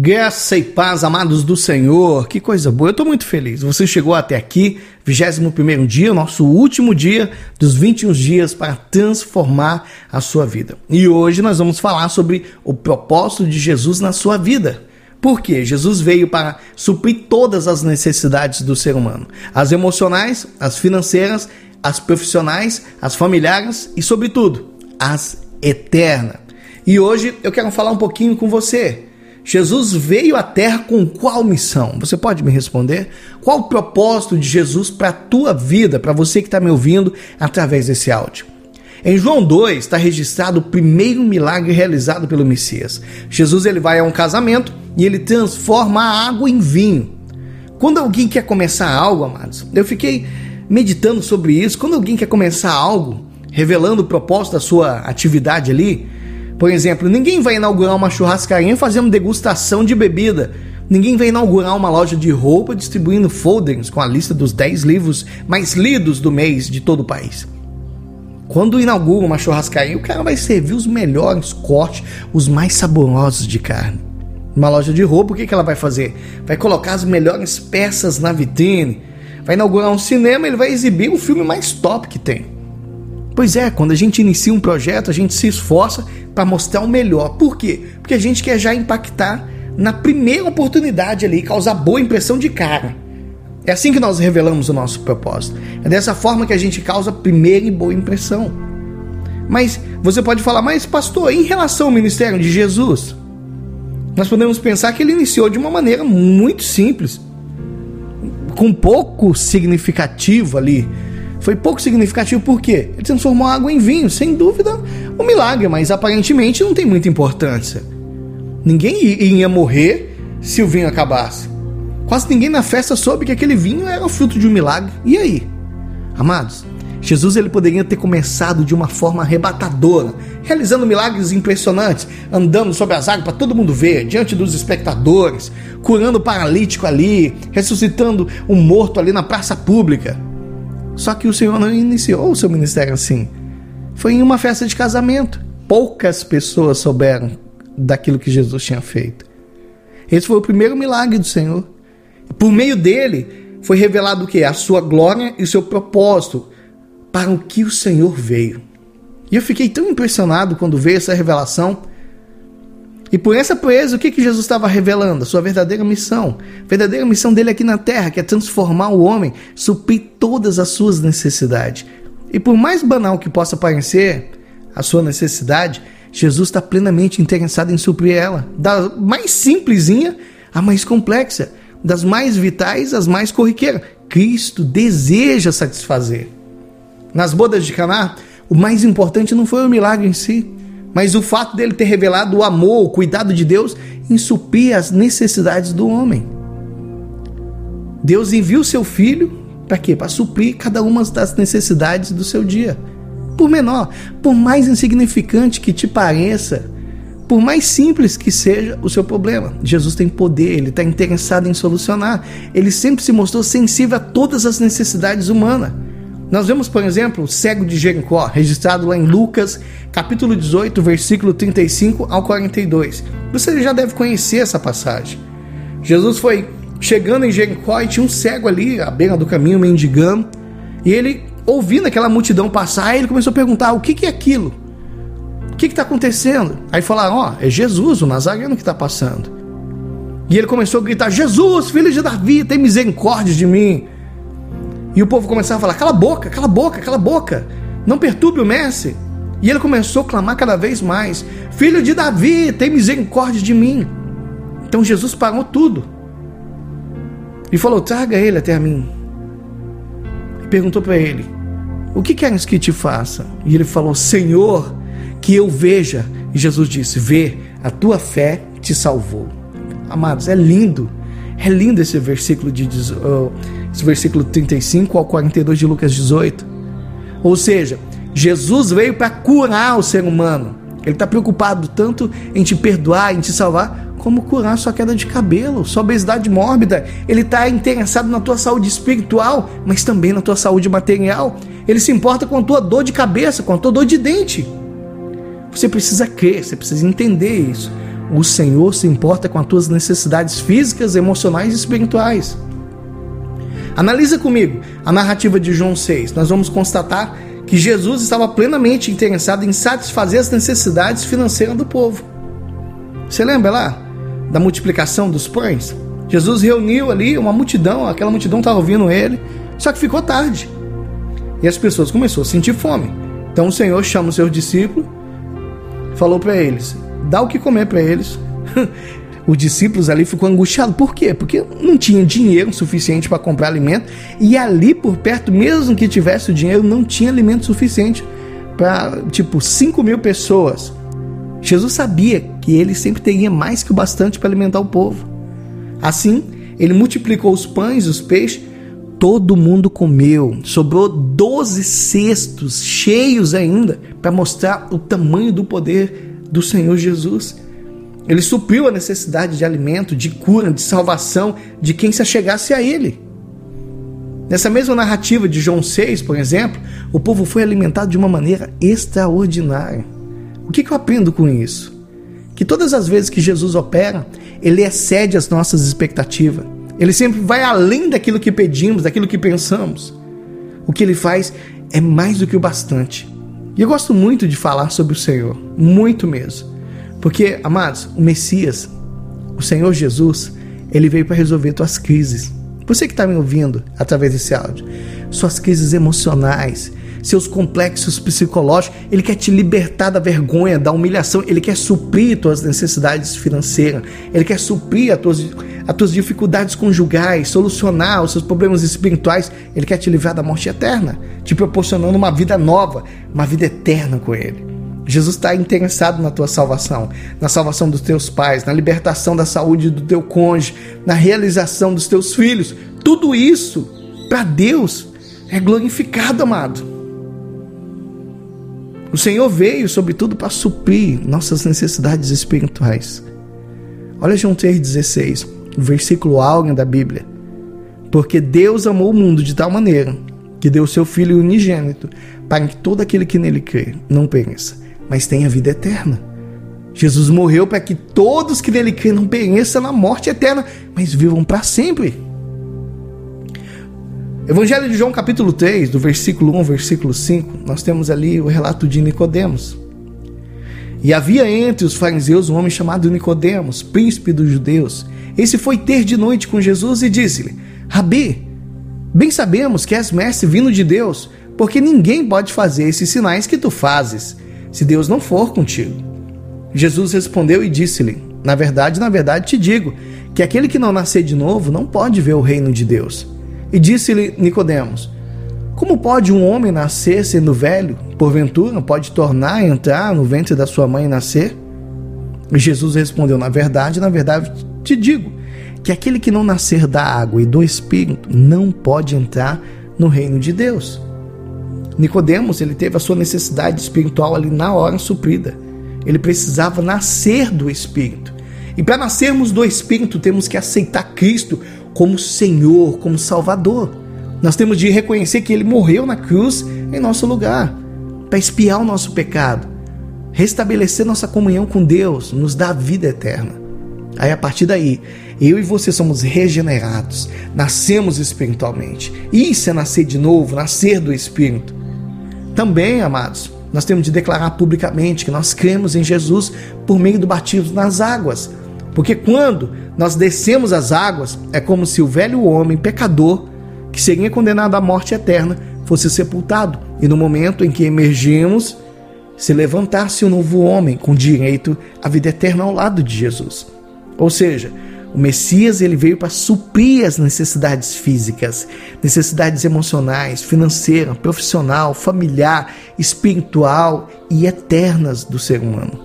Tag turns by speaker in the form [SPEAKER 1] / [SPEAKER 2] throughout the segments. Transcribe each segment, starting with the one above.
[SPEAKER 1] Graça e paz, amados do Senhor, que coisa boa, eu estou muito feliz. Você chegou até aqui, 21 dia, nosso último dia dos 21 dias para transformar a sua vida. E hoje nós vamos falar sobre o propósito de Jesus na sua vida. Por quê? Jesus veio para suprir todas as necessidades do ser humano: as emocionais, as financeiras, as profissionais, as familiares e, sobretudo, as eternas. E hoje eu quero falar um pouquinho com você Jesus veio à Terra com qual missão? Você pode me responder? Qual o propósito de Jesus para a tua vida, para você que está me ouvindo através desse áudio? Em João 2 está registrado o primeiro milagre realizado pelo Messias. Jesus ele vai a um casamento e ele transforma a água em vinho. Quando alguém quer começar algo, amados, eu fiquei meditando sobre isso. Quando alguém quer começar algo, revelando o propósito da sua atividade ali, por exemplo, ninguém vai inaugurar uma churrascaria fazendo degustação de bebida. Ninguém vai inaugurar uma loja de roupa distribuindo folders com a lista dos 10 livros mais lidos do mês de todo o país. Quando inaugura uma churrascaria, o cara vai servir os melhores cortes, os mais saborosos de carne. Uma loja de roupa, o que, ela vai fazer? Vai colocar as melhores peças na vitrine. Vai inaugurar um cinema, ele vai exibir o filme mais top que tem. Pois é, quando a gente inicia um projeto, a gente se esforça para mostrar o melhor. Por quê? Porque a gente quer já impactar na primeira oportunidade ali, causar boa impressão de cara. É assim que nós revelamos o nosso propósito. É dessa forma que a gente causa primeira e boa impressão. Mas você pode falar, mas pastor, em relação ao ministério de Jesus, nós podemos pensar que ele iniciou de uma maneira muito simples, com pouco significativo ali foi pouco significativo por quê? Ele transformou a água em vinho, sem dúvida, um milagre, mas aparentemente não tem muita importância. Ninguém ia morrer se o vinho acabasse. Quase ninguém na festa soube que aquele vinho era o fruto de um milagre. E aí? Amados, Jesus ele poderia ter começado de uma forma arrebatadora, realizando milagres impressionantes, andando sobre as águas para todo mundo ver, diante dos espectadores, curando o paralítico ali, ressuscitando um morto ali na praça pública. Só que o Senhor não iniciou o seu ministério assim. Foi em uma festa de casamento. Poucas pessoas souberam daquilo que Jesus tinha feito. Esse foi o primeiro milagre do Senhor. Por meio dele foi revelado o que? A sua glória e o seu propósito para o que o Senhor veio. E eu fiquei tão impressionado quando veio essa revelação e por essa proeza, o que, que Jesus estava revelando? Sua verdadeira missão. A verdadeira missão dele aqui na terra, que é transformar o homem, suprir todas as suas necessidades. E por mais banal que possa parecer a sua necessidade, Jesus está plenamente interessado em suprir ela. Da mais simplesinha à mais complexa, das mais vitais às mais corriqueiras. Cristo deseja satisfazer. Nas bodas de Caná, o mais importante não foi o milagre em si, mas o fato dele ter revelado o amor, o cuidado de Deus em suprir as necessidades do homem. Deus enviou seu filho para quê? Para suprir cada uma das necessidades do seu dia. Por menor, por mais insignificante que te pareça, por mais simples que seja o seu problema, Jesus tem poder, ele está interessado em solucionar. Ele sempre se mostrou sensível a todas as necessidades humanas. Nós vemos, por exemplo, o cego de Jericó, registrado lá em Lucas, capítulo 18, versículo 35 ao 42. Você já deve conhecer essa passagem. Jesus foi chegando em Jericó e tinha um cego ali, à beira do caminho, mendigando. E ele, ouvindo aquela multidão passar, ele começou a perguntar: o que, que é aquilo? O que está acontecendo? Aí falaram: ó, oh, é Jesus, o Nazareno, que está passando. E ele começou a gritar: Jesus, filho de Davi, tem misericórdia de mim. E o povo começava a falar: cala a boca, cala a boca, cala a boca, não perturbe o mestre. E ele começou a clamar cada vez mais: Filho de Davi, tem misericórdia de mim. Então Jesus parou tudo e falou: Traga ele até a mim. E perguntou para ele: O que queres que te faça? E ele falou: Senhor, que eu veja. E Jesus disse: Vê, a tua fé te salvou. Amados, é lindo. É lindo esse versículo de esse versículo 35 ao 42 de Lucas 18. Ou seja, Jesus veio para curar o ser humano. Ele está preocupado tanto em te perdoar, em te salvar, como curar sua queda de cabelo, sua obesidade mórbida. Ele está interessado na tua saúde espiritual, mas também na tua saúde material. Ele se importa com a tua dor de cabeça, com a tua dor de dente. Você precisa crer, você precisa entender isso. o Senhor se importa com as tuas necessidades físicas, emocionais e espirituais. Analisa comigo a narrativa de João 6. Nós vamos constatar que Jesus estava plenamente interessado em satisfazer as necessidades financeiras do povo. Você lembra lá da multiplicação dos pães? Jesus reuniu ali uma multidão, aquela multidão estava ouvindo ele, só que ficou tarde. E as pessoas começaram a sentir fome. Então o Senhor chama os seus discípulos, falou para eles: dá o que comer para eles. Os discípulos ali ficou angustiado. Por quê? Porque não tinha dinheiro suficiente para comprar alimento e ali por perto, mesmo que tivesse o dinheiro, não tinha alimento suficiente para tipo 5 mil pessoas. Jesus sabia que ele sempre teria mais que o bastante para alimentar o povo. Assim, ele multiplicou os pães e os peixes, todo mundo comeu. Sobrou 12 cestos cheios ainda para mostrar o tamanho do poder do Senhor Jesus. Ele supriu a necessidade de alimento, de cura, de salvação de quem se achegasse a ele. Nessa mesma narrativa de João 6, por exemplo, o povo foi alimentado de uma maneira extraordinária. O que, que eu aprendo com isso? Que todas as vezes que Jesus opera, ele excede as nossas expectativas. Ele sempre vai além daquilo que pedimos, daquilo que pensamos. O que ele faz é mais do que o bastante. E eu gosto muito de falar sobre o Senhor, muito mesmo. Porque, amados, o Messias, o Senhor Jesus, ele veio para resolver tuas crises. Você que está me ouvindo através desse áudio, suas crises emocionais, seus complexos psicológicos, ele quer te libertar da vergonha, da humilhação, ele quer suprir tuas necessidades financeiras, ele quer suprir as tuas, as tuas dificuldades conjugais, solucionar os seus problemas espirituais, ele quer te livrar da morte eterna, te proporcionando uma vida nova, uma vida eterna com ele. Jesus está interessado na tua salvação, na salvação dos teus pais, na libertação da saúde do teu cônjuge, na realização dos teus filhos. Tudo isso, para Deus, é glorificado, amado. O Senhor veio, sobretudo, para suprir nossas necessidades espirituais. Olha João 3,16, o versículo áureo da Bíblia. Porque Deus amou o mundo de tal maneira que deu o seu Filho unigênito, para que todo aquele que nele crê não pereça, mas tem a vida eterna. Jesus morreu para que todos que nele crêem não pereçam na morte eterna, mas vivam para sempre. Evangelho de João, capítulo 3, do versículo 1 ao versículo 5, nós temos ali o relato de Nicodemos. E havia entre os fariseus um homem chamado Nicodemos, príncipe dos judeus. Esse foi ter de noite com Jesus e disse-lhe: Rabi, bem sabemos que és mestre vindo de Deus, porque ninguém pode fazer esses sinais que tu fazes se Deus não for contigo. Jesus respondeu e disse-lhe: Na verdade, na verdade te digo que aquele que não nascer de novo não pode ver o reino de Deus. E disse-lhe Nicodemos: Como pode um homem nascer sendo velho? Porventura pode tornar a entrar no ventre da sua mãe e nascer? E Jesus respondeu: Na verdade, na verdade te digo que aquele que não nascer da água e do espírito não pode entrar no reino de Deus. Nicodemos, ele teve a sua necessidade espiritual ali na hora suprida. Ele precisava nascer do espírito. E para nascermos do espírito, temos que aceitar Cristo como Senhor, como Salvador. Nós temos de reconhecer que ele morreu na cruz em nosso lugar, para expiar o nosso pecado, restabelecer nossa comunhão com Deus, nos dar vida eterna. Aí a partir daí, eu e você somos regenerados, nascemos espiritualmente. Isso é nascer de novo, nascer do Espírito. Também, amados, nós temos de declarar publicamente que nós cremos em Jesus por meio do batismo nas águas. Porque quando nós descemos as águas, é como se o velho homem pecador, que seria condenado à morte eterna, fosse sepultado. E no momento em que emergimos, se levantasse um novo homem com direito à vida eterna ao lado de Jesus. Ou seja, o Messias ele veio para suprir as necessidades físicas, necessidades emocionais, financeiras, profissional, familiar, espiritual e eternas do ser humano.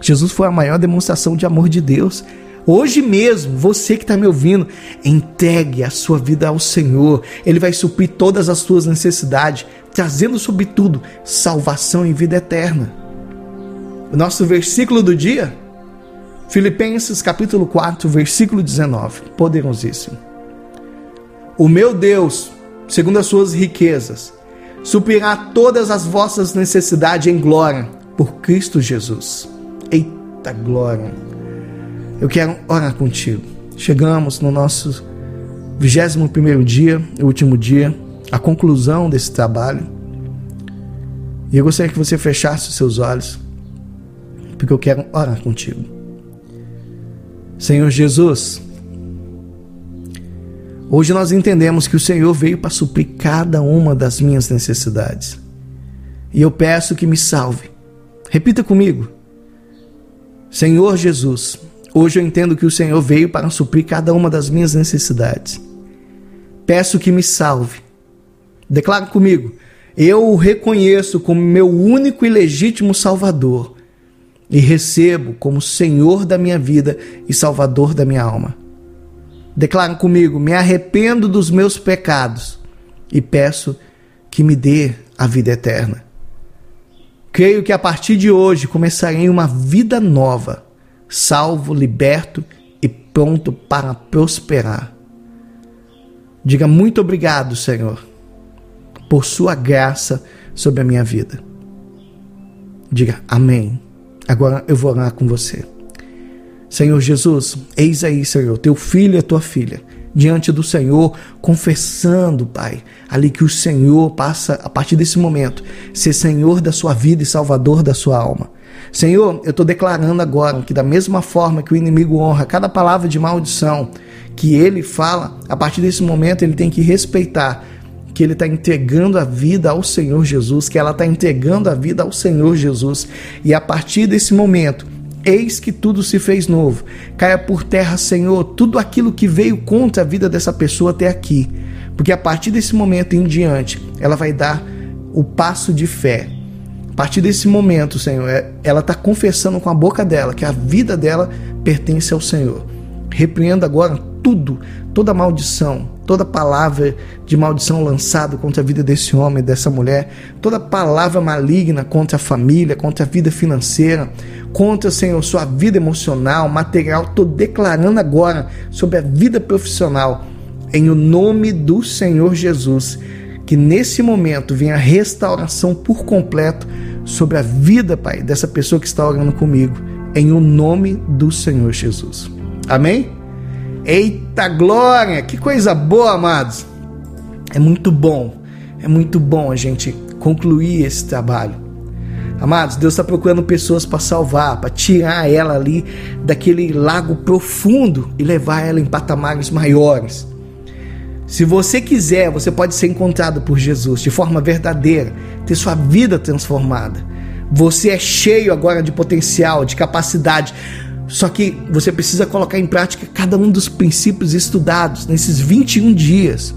[SPEAKER 1] Jesus foi a maior demonstração de amor de Deus. Hoje mesmo, você que está me ouvindo, entregue a sua vida ao Senhor. Ele vai suprir todas as suas necessidades, trazendo sobretudo salvação e vida eterna. O nosso versículo do dia Filipenses capítulo 4, versículo 19, poderosíssimo. O meu Deus, segundo as suas riquezas, suprirá todas as vossas necessidades em glória por Cristo Jesus. Eita glória! eu quero orar contigo. Chegamos no nosso 21 primeiro dia, último dia, a conclusão desse trabalho. E eu gostaria que você fechasse os seus olhos, porque eu quero orar contigo. Senhor Jesus, hoje nós entendemos que o Senhor veio para suprir cada uma das minhas necessidades. E eu peço que me salve. Repita comigo. Senhor Jesus, hoje eu entendo que o Senhor veio para suprir cada uma das minhas necessidades. Peço que me salve. Declare comigo. Eu o reconheço como meu único e legítimo Salvador e recebo como Senhor da minha vida e Salvador da minha alma. Declare comigo: me arrependo dos meus pecados e peço que me dê a vida eterna. Creio que a partir de hoje começarei uma vida nova, salvo, liberto e pronto para prosperar. Diga muito obrigado, Senhor, por Sua graça sobre a minha vida. Diga amém. Agora eu vou orar com você. Senhor Jesus, eis aí, Senhor, teu filho e a tua filha diante do Senhor, confessando, Pai, ali que o Senhor passa, a partir desse momento, ser Senhor da sua vida e Salvador da sua alma. Senhor, eu estou declarando agora que, da mesma forma que o inimigo honra cada palavra de maldição que ele fala, a partir desse momento ele tem que respeitar que ele está entregando a vida ao Senhor Jesus, que ela está entregando a vida ao Senhor Jesus, e a partir desse momento Eis que tudo se fez novo. Caia por terra, Senhor, tudo aquilo que veio contra a vida dessa pessoa até aqui. Porque a partir desse momento em diante, ela vai dar o passo de fé. A partir desse momento, Senhor, é, ela está confessando com a boca dela que a vida dela pertence ao Senhor. Repreenda agora tudo, toda maldição, toda palavra de maldição lançada contra a vida desse homem, dessa mulher, toda palavra maligna contra a família, contra a vida financeira, contra, Senhor, sua vida emocional, material, estou declarando agora sobre a vida profissional, em o nome do Senhor Jesus, que nesse momento venha a restauração por completo sobre a vida, Pai, dessa pessoa que está orando comigo, em o nome do Senhor Jesus. Amém? Eita glória! Que coisa boa, amados! É muito bom, é muito bom a gente concluir esse trabalho. Amados, Deus está procurando pessoas para salvar, para tirar ela ali daquele lago profundo e levar ela em patamares maiores. Se você quiser, você pode ser encontrado por Jesus de forma verdadeira, ter sua vida transformada. Você é cheio agora de potencial, de capacidade. Só que você precisa colocar em prática cada um dos princípios estudados nesses 21 dias.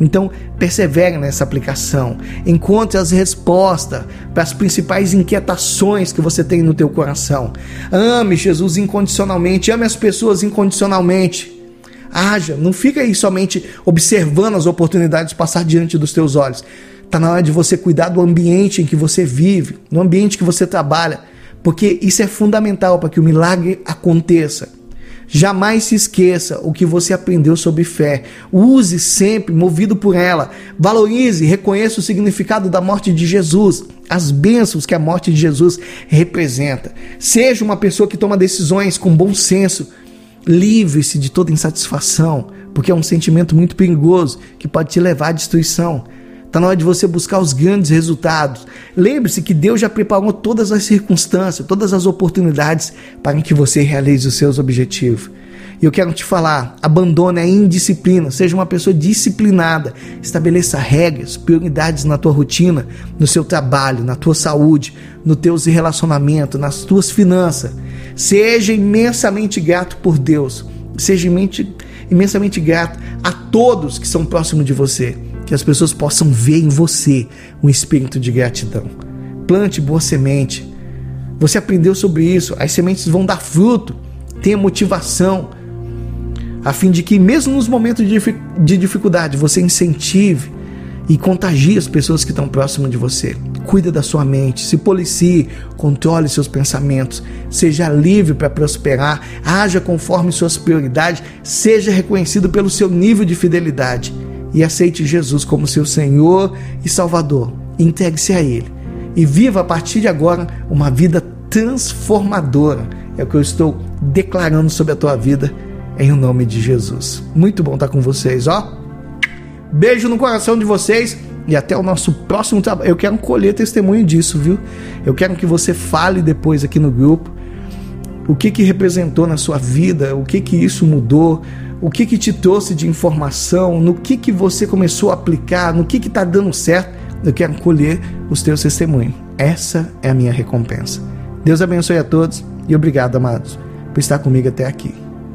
[SPEAKER 1] Então, persevere nessa aplicação. Encontre as respostas para as principais inquietações que você tem no teu coração. Ame Jesus incondicionalmente, ame as pessoas incondicionalmente. Haja, não fica aí somente observando as oportunidades passar diante dos teus olhos. Está na hora de você cuidar do ambiente em que você vive, no ambiente que você trabalha porque isso é fundamental para que o milagre aconteça. Jamais se esqueça o que você aprendeu sobre fé. Use sempre, movido por ela. Valorize, reconheça o significado da morte de Jesus, as bênçãos que a morte de Jesus representa. Seja uma pessoa que toma decisões com bom senso. Livre-se de toda insatisfação, porque é um sentimento muito perigoso que pode te levar à destruição. Está na hora de você buscar os grandes resultados. Lembre-se que Deus já preparou todas as circunstâncias, todas as oportunidades para que você realize os seus objetivos. E eu quero te falar: abandone a indisciplina, seja uma pessoa disciplinada, estabeleça regras, prioridades na tua rotina, no seu trabalho, na tua saúde, nos teus relacionamentos, nas tuas finanças. Seja imensamente grato por Deus, seja imensamente grato a todos que são próximos de você que as pessoas possam ver em você um espírito de gratidão. Plante boa semente. Você aprendeu sobre isso, as sementes vão dar fruto. Tenha motivação, a fim de que, mesmo nos momentos de dificuldade, você incentive e contagie as pessoas que estão próximas de você. Cuida da sua mente, se policie, controle seus pensamentos, seja livre para prosperar, haja conforme suas prioridades, seja reconhecido pelo seu nível de fidelidade e aceite Jesus como seu Senhor e Salvador. Entregue-se a Ele e viva a partir de agora uma vida transformadora. É o que eu estou declarando sobre a tua vida em nome de Jesus. Muito bom estar com vocês, ó. Beijo no coração de vocês e até o nosso próximo trabalho. Eu quero colher testemunho disso, viu? Eu quero que você fale depois aqui no grupo o que que representou na sua vida, o que que isso mudou, o que que te trouxe de informação, no que que você começou a aplicar, no que que está dando certo. Eu quero colher os teus testemunhos. Essa é a minha recompensa. Deus abençoe a todos e obrigado, amados, por estar comigo até aqui.